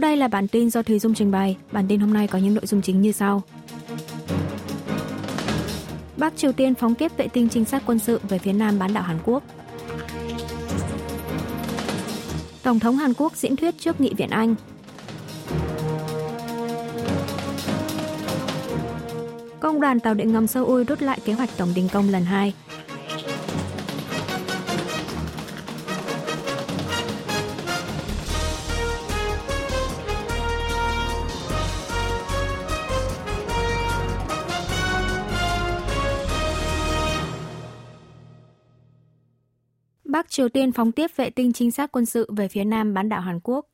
đây là bản tin do Thùy Dung trình bày. Bản tin hôm nay có những nội dung chính như sau. Bắc Triều Tiên phóng tiếp vệ tinh trinh sát quân sự về phía nam bán đảo Hàn Quốc. Tổng thống Hàn Quốc diễn thuyết trước Nghị viện Anh. Công đoàn tàu điện ngầm Seoul rút lại kế hoạch tổng đình công lần 2. Bắc Triều Tiên phóng tiếp vệ tinh trinh sát quân sự về phía nam bán đảo Hàn Quốc.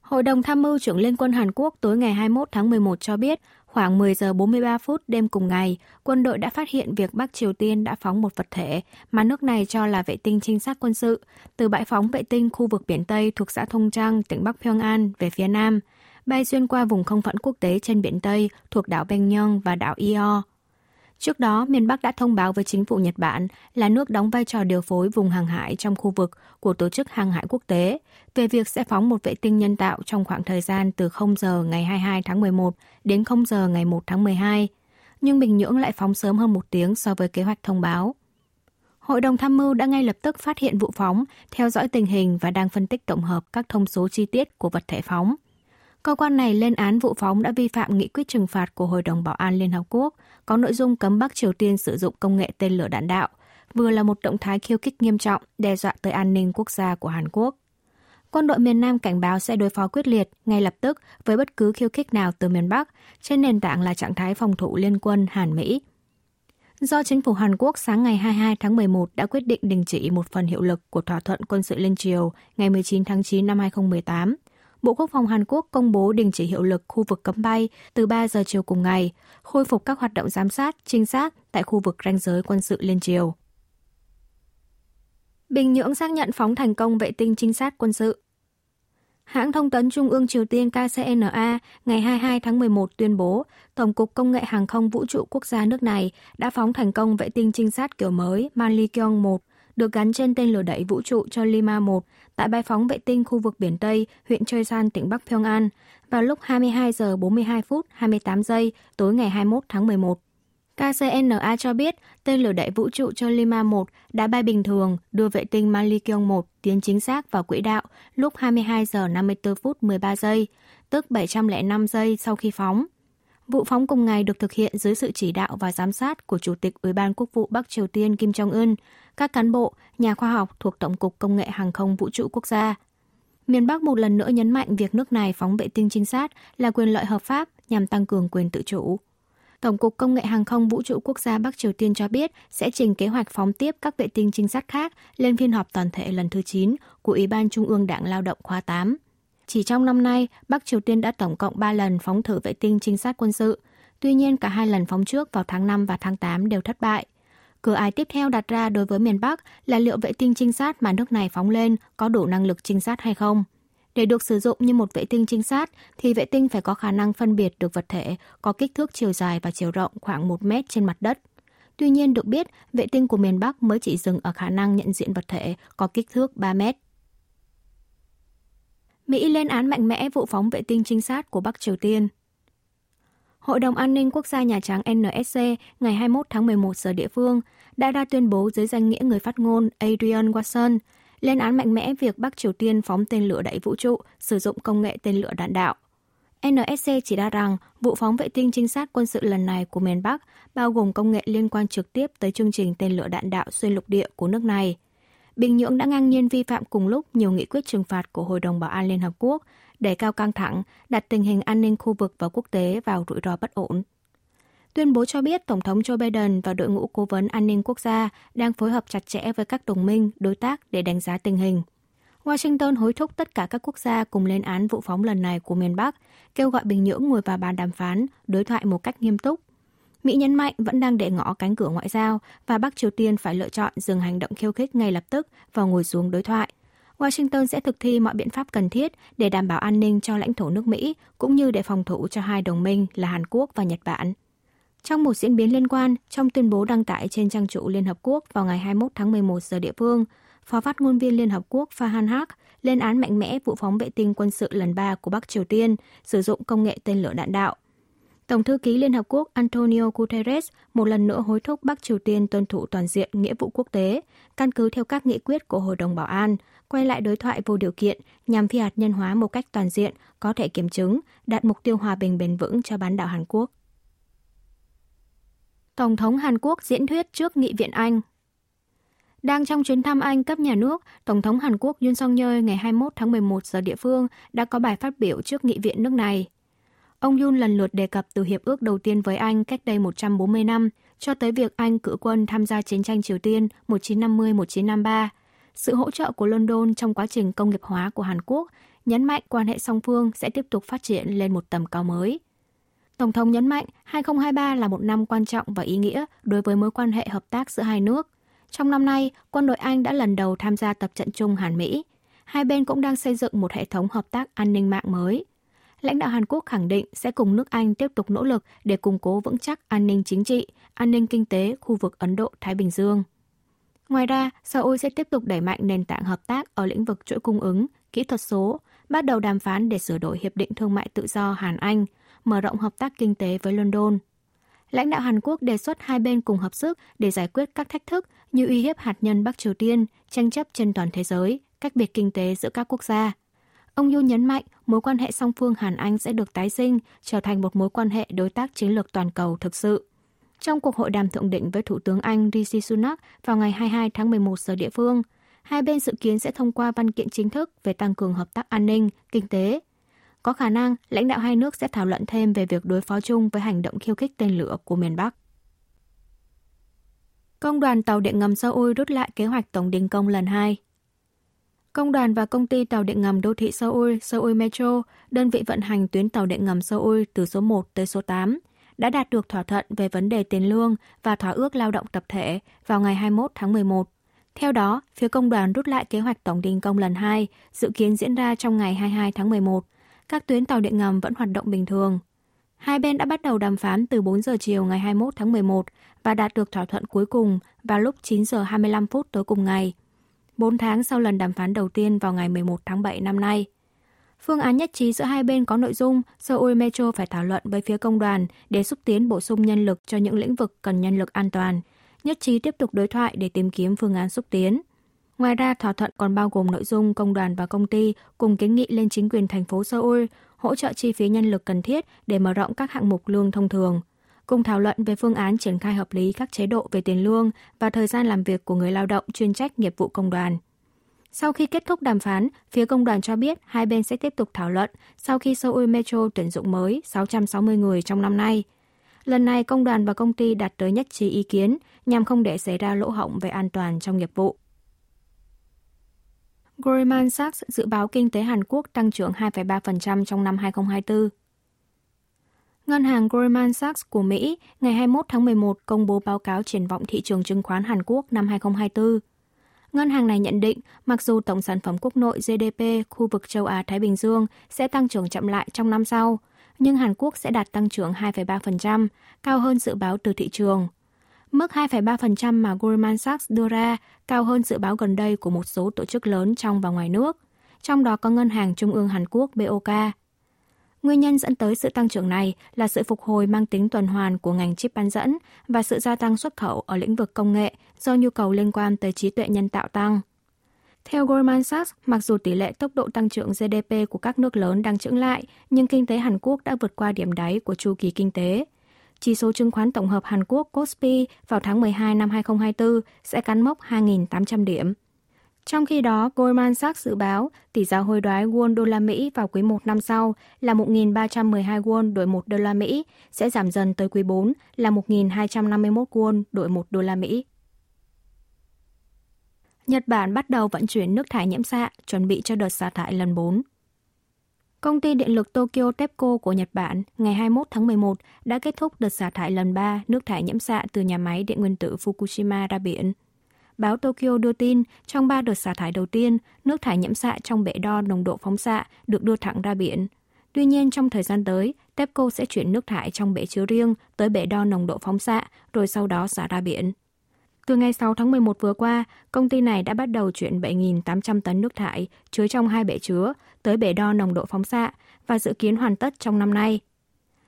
Hội đồng tham mưu trưởng Liên quân Hàn Quốc tối ngày 21 tháng 11 cho biết, khoảng 10 giờ 43 phút đêm cùng ngày, quân đội đã phát hiện việc Bắc Triều Tiên đã phóng một vật thể mà nước này cho là vệ tinh trinh sát quân sự từ bãi phóng vệ tinh khu vực biển Tây thuộc xã Thông Trang, tỉnh Bắc Pyongan về phía nam, bay xuyên qua vùng không phận quốc tế trên biển Tây thuộc đảo Bengyong và đảo Io. Trước đó, miền Bắc đã thông báo với chính phủ Nhật Bản là nước đóng vai trò điều phối vùng hàng hải trong khu vực của Tổ chức Hàng hải Quốc tế về việc sẽ phóng một vệ tinh nhân tạo trong khoảng thời gian từ 0 giờ ngày 22 tháng 11 đến 0 giờ ngày 1 tháng 12. Nhưng Bình Nhưỡng lại phóng sớm hơn một tiếng so với kế hoạch thông báo. Hội đồng tham mưu đã ngay lập tức phát hiện vụ phóng, theo dõi tình hình và đang phân tích tổng hợp các thông số chi tiết của vật thể phóng. Cơ quan này lên án vụ phóng đã vi phạm nghị quyết trừng phạt của Hội đồng Bảo an Liên Hợp Quốc, có nội dung cấm Bắc Triều Tiên sử dụng công nghệ tên lửa đạn đạo, vừa là một động thái khiêu khích nghiêm trọng đe dọa tới an ninh quốc gia của Hàn Quốc. Quân đội miền Nam cảnh báo sẽ đối phó quyết liệt ngay lập tức với bất cứ khiêu khích nào từ miền Bắc trên nền tảng là trạng thái phòng thủ liên quân Hàn-Mỹ. Do chính phủ Hàn Quốc sáng ngày 22 tháng 11 đã quyết định đình chỉ một phần hiệu lực của thỏa thuận quân sự liên triều ngày 19 tháng 9 năm 2018, Bộ Quốc phòng Hàn Quốc công bố đình chỉ hiệu lực khu vực cấm bay từ 3 giờ chiều cùng ngày, khôi phục các hoạt động giám sát, trinh sát tại khu vực ranh giới quân sự liên triều. Bình Nhưỡng xác nhận phóng thành công vệ tinh trinh sát quân sự. Hãng thông tấn Trung ương Triều Tiên KCNA ngày 22 tháng 11 tuyên bố Tổng cục Công nghệ Hàng không Vũ trụ Quốc gia nước này đã phóng thành công vệ tinh trinh sát kiểu mới Manlikyong 1 được gắn trên tên lửa đẩy vũ trụ cho Lima 1 tại bãi phóng vệ tinh khu vực biển Tây, huyện Choi San, tỉnh Bắc Pyongan vào lúc 22 giờ 42 phút 28 giây tối ngày 21 tháng 11. KCNA cho biết tên lửa đẩy vũ trụ cho Lima 1 đã bay bình thường đưa vệ tinh Malikyong 1 tiến chính xác vào quỹ đạo lúc 22 giờ 54 phút 13 giây, tức 705 giây sau khi phóng. Vụ phóng cùng ngày được thực hiện dưới sự chỉ đạo và giám sát của Chủ tịch Ủy ban Quốc vụ Bắc Triều Tiên Kim Jong-un, các cán bộ, nhà khoa học thuộc Tổng cục Công nghệ Hàng không Vũ trụ Quốc gia. Miền Bắc một lần nữa nhấn mạnh việc nước này phóng vệ tinh trinh sát là quyền lợi hợp pháp nhằm tăng cường quyền tự chủ. Tổng cục Công nghệ Hàng không Vũ trụ Quốc gia Bắc Triều Tiên cho biết sẽ trình kế hoạch phóng tiếp các vệ tinh trinh sát khác lên phiên họp toàn thể lần thứ 9 của Ủy ban Trung ương Đảng Lao động khóa 8. Chỉ trong năm nay, Bắc Triều Tiên đã tổng cộng 3 lần phóng thử vệ tinh trinh sát quân sự. Tuy nhiên, cả hai lần phóng trước vào tháng 5 và tháng 8 đều thất bại. Cửa ải tiếp theo đặt ra đối với miền Bắc là liệu vệ tinh trinh sát mà nước này phóng lên có đủ năng lực trinh sát hay không. Để được sử dụng như một vệ tinh trinh sát thì vệ tinh phải có khả năng phân biệt được vật thể có kích thước chiều dài và chiều rộng khoảng 1 mét trên mặt đất. Tuy nhiên được biết, vệ tinh của miền Bắc mới chỉ dừng ở khả năng nhận diện vật thể có kích thước 3 mét. Mỹ lên án mạnh mẽ vụ phóng vệ tinh trinh sát của Bắc Triều Tiên. Hội đồng An ninh Quốc gia Nhà Trắng NSC ngày 21 tháng 11 giờ địa phương đã ra tuyên bố dưới danh nghĩa người phát ngôn Adrian Watson lên án mạnh mẽ việc Bắc Triều Tiên phóng tên lửa đẩy vũ trụ, sử dụng công nghệ tên lửa đạn đạo. NSC chỉ ra rằng vụ phóng vệ tinh trinh sát quân sự lần này của miền Bắc bao gồm công nghệ liên quan trực tiếp tới chương trình tên lửa đạn đạo xuyên lục địa của nước này. Bình Nhưỡng đã ngang nhiên vi phạm cùng lúc nhiều nghị quyết trừng phạt của Hội đồng Bảo an Liên Hợp Quốc, để cao căng thẳng, đặt tình hình an ninh khu vực và quốc tế vào rủi ro bất ổn. Tuyên bố cho biết Tổng thống Joe Biden và đội ngũ cố vấn an ninh quốc gia đang phối hợp chặt chẽ với các đồng minh, đối tác để đánh giá tình hình. Washington hối thúc tất cả các quốc gia cùng lên án vụ phóng lần này của miền Bắc, kêu gọi Bình Nhưỡng ngồi vào bàn đàm phán, đối thoại một cách nghiêm túc. Mỹ nhấn mạnh vẫn đang để ngõ cánh cửa ngoại giao và Bắc Triều Tiên phải lựa chọn dừng hành động khiêu khích ngay lập tức và ngồi xuống đối thoại. Washington sẽ thực thi mọi biện pháp cần thiết để đảm bảo an ninh cho lãnh thổ nước Mỹ cũng như để phòng thủ cho hai đồng minh là Hàn Quốc và Nhật Bản. Trong một diễn biến liên quan, trong tuyên bố đăng tải trên trang chủ Liên Hợp Quốc vào ngày 21 tháng 11 giờ địa phương, Phó phát ngôn viên Liên Hợp Quốc Fahan Haq lên án mạnh mẽ vụ phóng vệ tinh quân sự lần 3 của Bắc Triều Tiên sử dụng công nghệ tên lửa đạn đạo. Tổng thư ký Liên Hợp Quốc Antonio Guterres một lần nữa hối thúc Bắc Triều Tiên tuân thủ toàn diện nghĩa vụ quốc tế, căn cứ theo các nghị quyết của Hội đồng Bảo an, quay lại đối thoại vô điều kiện nhằm phi hạt nhân hóa một cách toàn diện, có thể kiểm chứng, đạt mục tiêu hòa bình bền vững cho bán đảo Hàn Quốc. Tổng thống Hàn Quốc diễn thuyết trước Nghị viện Anh đang trong chuyến thăm Anh cấp nhà nước, Tổng thống Hàn Quốc Yoon song yeol ngày 21 tháng 11 giờ địa phương đã có bài phát biểu trước nghị viện nước này. Ông Yun lần lượt đề cập từ hiệp ước đầu tiên với Anh cách đây 140 năm cho tới việc Anh cử quân tham gia chiến tranh Triều Tiên 1950-1953, sự hỗ trợ của London trong quá trình công nghiệp hóa của Hàn Quốc, nhấn mạnh quan hệ song phương sẽ tiếp tục phát triển lên một tầm cao mới. Tổng thống nhấn mạnh 2023 là một năm quan trọng và ý nghĩa đối với mối quan hệ hợp tác giữa hai nước. Trong năm nay, quân đội Anh đã lần đầu tham gia tập trận chung Hàn Mỹ. Hai bên cũng đang xây dựng một hệ thống hợp tác an ninh mạng mới. Lãnh đạo Hàn Quốc khẳng định sẽ cùng nước Anh tiếp tục nỗ lực để củng cố vững chắc an ninh chính trị, an ninh kinh tế khu vực Ấn Độ-Thái Bình Dương. Ngoài ra, Seoul sẽ tiếp tục đẩy mạnh nền tảng hợp tác ở lĩnh vực chuỗi cung ứng, kỹ thuật số, bắt đầu đàm phán để sửa đổi Hiệp định Thương mại Tự do Hàn-Anh, mở rộng hợp tác kinh tế với London. Lãnh đạo Hàn Quốc đề xuất hai bên cùng hợp sức để giải quyết các thách thức như uy hiếp hạt nhân Bắc Triều Tiên, tranh chấp trên toàn thế giới, cách biệt kinh tế giữa các quốc gia. Ông Yu nhấn mạnh mối quan hệ song phương Hàn-Anh sẽ được tái sinh, trở thành một mối quan hệ đối tác chiến lược toàn cầu thực sự. Trong cuộc hội đàm thượng đỉnh với Thủ tướng Anh Rishi Sunak vào ngày 22 tháng 11 giờ địa phương, hai bên dự kiến sẽ thông qua văn kiện chính thức về tăng cường hợp tác an ninh, kinh tế. Có khả năng lãnh đạo hai nước sẽ thảo luận thêm về việc đối phó chung với hành động khiêu khích tên lửa của miền Bắc. Công đoàn tàu điện ngầm Seoul rút lại kế hoạch tổng đình công lần 2. Công đoàn và công ty tàu điện ngầm đô thị Seoul, Seoul Metro, đơn vị vận hành tuyến tàu điện ngầm Seoul từ số 1 tới số 8, đã đạt được thỏa thuận về vấn đề tiền lương và thỏa ước lao động tập thể vào ngày 21 tháng 11. Theo đó, phía công đoàn rút lại kế hoạch tổng đình công lần 2, dự kiến diễn ra trong ngày 22 tháng 11. Các tuyến tàu điện ngầm vẫn hoạt động bình thường. Hai bên đã bắt đầu đàm phán từ 4 giờ chiều ngày 21 tháng 11 và đạt được thỏa thuận cuối cùng vào lúc 9 giờ 25 phút tối cùng ngày. 4 tháng sau lần đàm phán đầu tiên vào ngày 11 tháng 7 năm nay. Phương án nhất trí giữa hai bên có nội dung Seoul Metro phải thảo luận với phía công đoàn để xúc tiến bổ sung nhân lực cho những lĩnh vực cần nhân lực an toàn, nhất trí tiếp tục đối thoại để tìm kiếm phương án xúc tiến. Ngoài ra, thỏa thuận còn bao gồm nội dung công đoàn và công ty cùng kiến nghị lên chính quyền thành phố Seoul hỗ trợ chi phí nhân lực cần thiết để mở rộng các hạng mục lương thông thường, cùng thảo luận về phương án triển khai hợp lý các chế độ về tiền lương và thời gian làm việc của người lao động chuyên trách nghiệp vụ công đoàn. Sau khi kết thúc đàm phán, phía công đoàn cho biết hai bên sẽ tiếp tục thảo luận sau khi Seoul Metro tuyển dụng mới 660 người trong năm nay. Lần này, công đoàn và công ty đạt tới nhất trí ý kiến nhằm không để xảy ra lỗ hổng về an toàn trong nghiệp vụ. Goldman Sachs dự báo kinh tế Hàn Quốc tăng trưởng 2,3% trong năm 2024. Ngân hàng Goldman Sachs của Mỹ ngày 21 tháng 11 công bố báo cáo triển vọng thị trường chứng khoán Hàn Quốc năm 2024. Ngân hàng này nhận định, mặc dù tổng sản phẩm quốc nội GDP khu vực châu Á-Thái Bình Dương sẽ tăng trưởng chậm lại trong năm sau, nhưng Hàn Quốc sẽ đạt tăng trưởng 2,3%, cao hơn dự báo từ thị trường. Mức 2,3% mà Goldman Sachs đưa ra cao hơn dự báo gần đây của một số tổ chức lớn trong và ngoài nước, trong đó có Ngân hàng Trung ương Hàn Quốc BOK. Nguyên nhân dẫn tới sự tăng trưởng này là sự phục hồi mang tính tuần hoàn của ngành chip bán dẫn và sự gia tăng xuất khẩu ở lĩnh vực công nghệ do nhu cầu liên quan tới trí tuệ nhân tạo tăng. Theo Goldman Sachs, mặc dù tỷ lệ tốc độ tăng trưởng GDP của các nước lớn đang chững lại, nhưng kinh tế Hàn Quốc đã vượt qua điểm đáy của chu kỳ kinh tế. Chỉ số chứng khoán tổng hợp Hàn Quốc Kospi vào tháng 12 năm 2024 sẽ cán mốc 2.800 điểm. Trong khi đó, Goldman Sachs dự báo tỷ giá hối đoái won đô la Mỹ vào quý 1 năm sau là 1.312 won đổi 1 đô la Mỹ, sẽ giảm dần tới quý 4 là 1.251 won đổi 1 đô la Mỹ. Nhật Bản bắt đầu vận chuyển nước thải nhiễm xạ, chuẩn bị cho đợt xả thải lần 4. Công ty điện lực Tokyo TEPCO của Nhật Bản ngày 21 tháng 11 đã kết thúc đợt xả thải lần 3 nước thải nhiễm xạ từ nhà máy điện nguyên tử Fukushima ra biển. Báo Tokyo đưa tin, trong 3 đợt xả thải đầu tiên, nước thải nhiễm xạ trong bể đo nồng độ phóng xạ được đưa thẳng ra biển. Tuy nhiên, trong thời gian tới, TEPCO sẽ chuyển nước thải trong bể chứa riêng tới bể đo nồng độ phóng xạ, rồi sau đó xả ra biển. Từ ngày 6 tháng 11 vừa qua, công ty này đã bắt đầu chuyển 7.800 tấn nước thải chứa trong hai bể chứa tới bể đo nồng độ phóng xạ và dự kiến hoàn tất trong năm nay.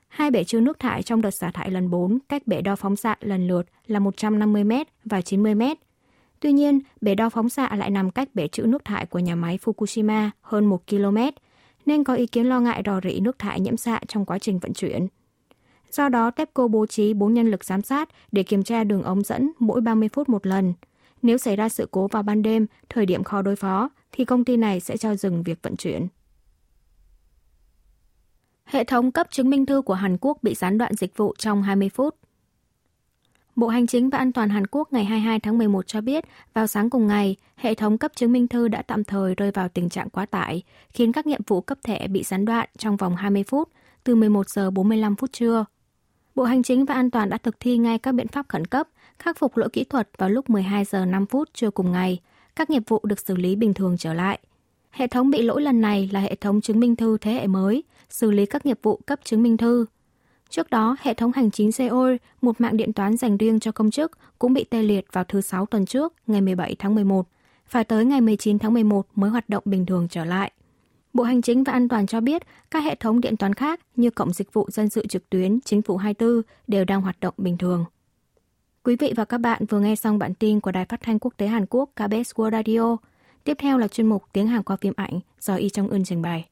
Hai bể chứa nước thải trong đợt xả thải lần 4 cách bể đo phóng xạ lần lượt là 150 m và 90 m. Tuy nhiên, bể đo phóng xạ lại nằm cách bể trữ nước thải của nhà máy Fukushima hơn 1 km, nên có ý kiến lo ngại rò rỉ nước thải nhiễm xạ trong quá trình vận chuyển. Do đó, TEPCO bố trí 4 nhân lực giám sát để kiểm tra đường ống dẫn mỗi 30 phút một lần. Nếu xảy ra sự cố vào ban đêm, thời điểm khó đối phó, thì công ty này sẽ cho dừng việc vận chuyển. Hệ thống cấp chứng minh thư của Hàn Quốc bị gián đoạn dịch vụ trong 20 phút. Bộ Hành chính và An toàn Hàn Quốc ngày 22 tháng 11 cho biết, vào sáng cùng ngày, hệ thống cấp chứng minh thư đã tạm thời rơi vào tình trạng quá tải, khiến các nhiệm vụ cấp thẻ bị gián đoạn trong vòng 20 phút, từ 11 giờ 45 phút trưa. Bộ Hành chính và An toàn đã thực thi ngay các biện pháp khẩn cấp, khắc phục lỗi kỹ thuật vào lúc 12 giờ 5 phút trưa cùng ngày. Các nghiệp vụ được xử lý bình thường trở lại. Hệ thống bị lỗi lần này là hệ thống chứng minh thư thế hệ mới, xử lý các nghiệp vụ cấp chứng minh thư. Trước đó, hệ thống hành chính Seoul, một mạng điện toán dành riêng cho công chức, cũng bị tê liệt vào thứ Sáu tuần trước, ngày 17 tháng 11. Phải tới ngày 19 tháng 11 mới hoạt động bình thường trở lại. Bộ Hành chính và An toàn cho biết các hệ thống điện toán khác như Cổng Dịch vụ Dân sự trực tuyến Chính phủ 24 đều đang hoạt động bình thường. Quý vị và các bạn vừa nghe xong bản tin của Đài Phát thanh Quốc tế Hàn Quốc KBS World Radio. Tiếp theo là chuyên mục Tiếng Hàn qua phim ảnh do Y Trong Ưn trình bày.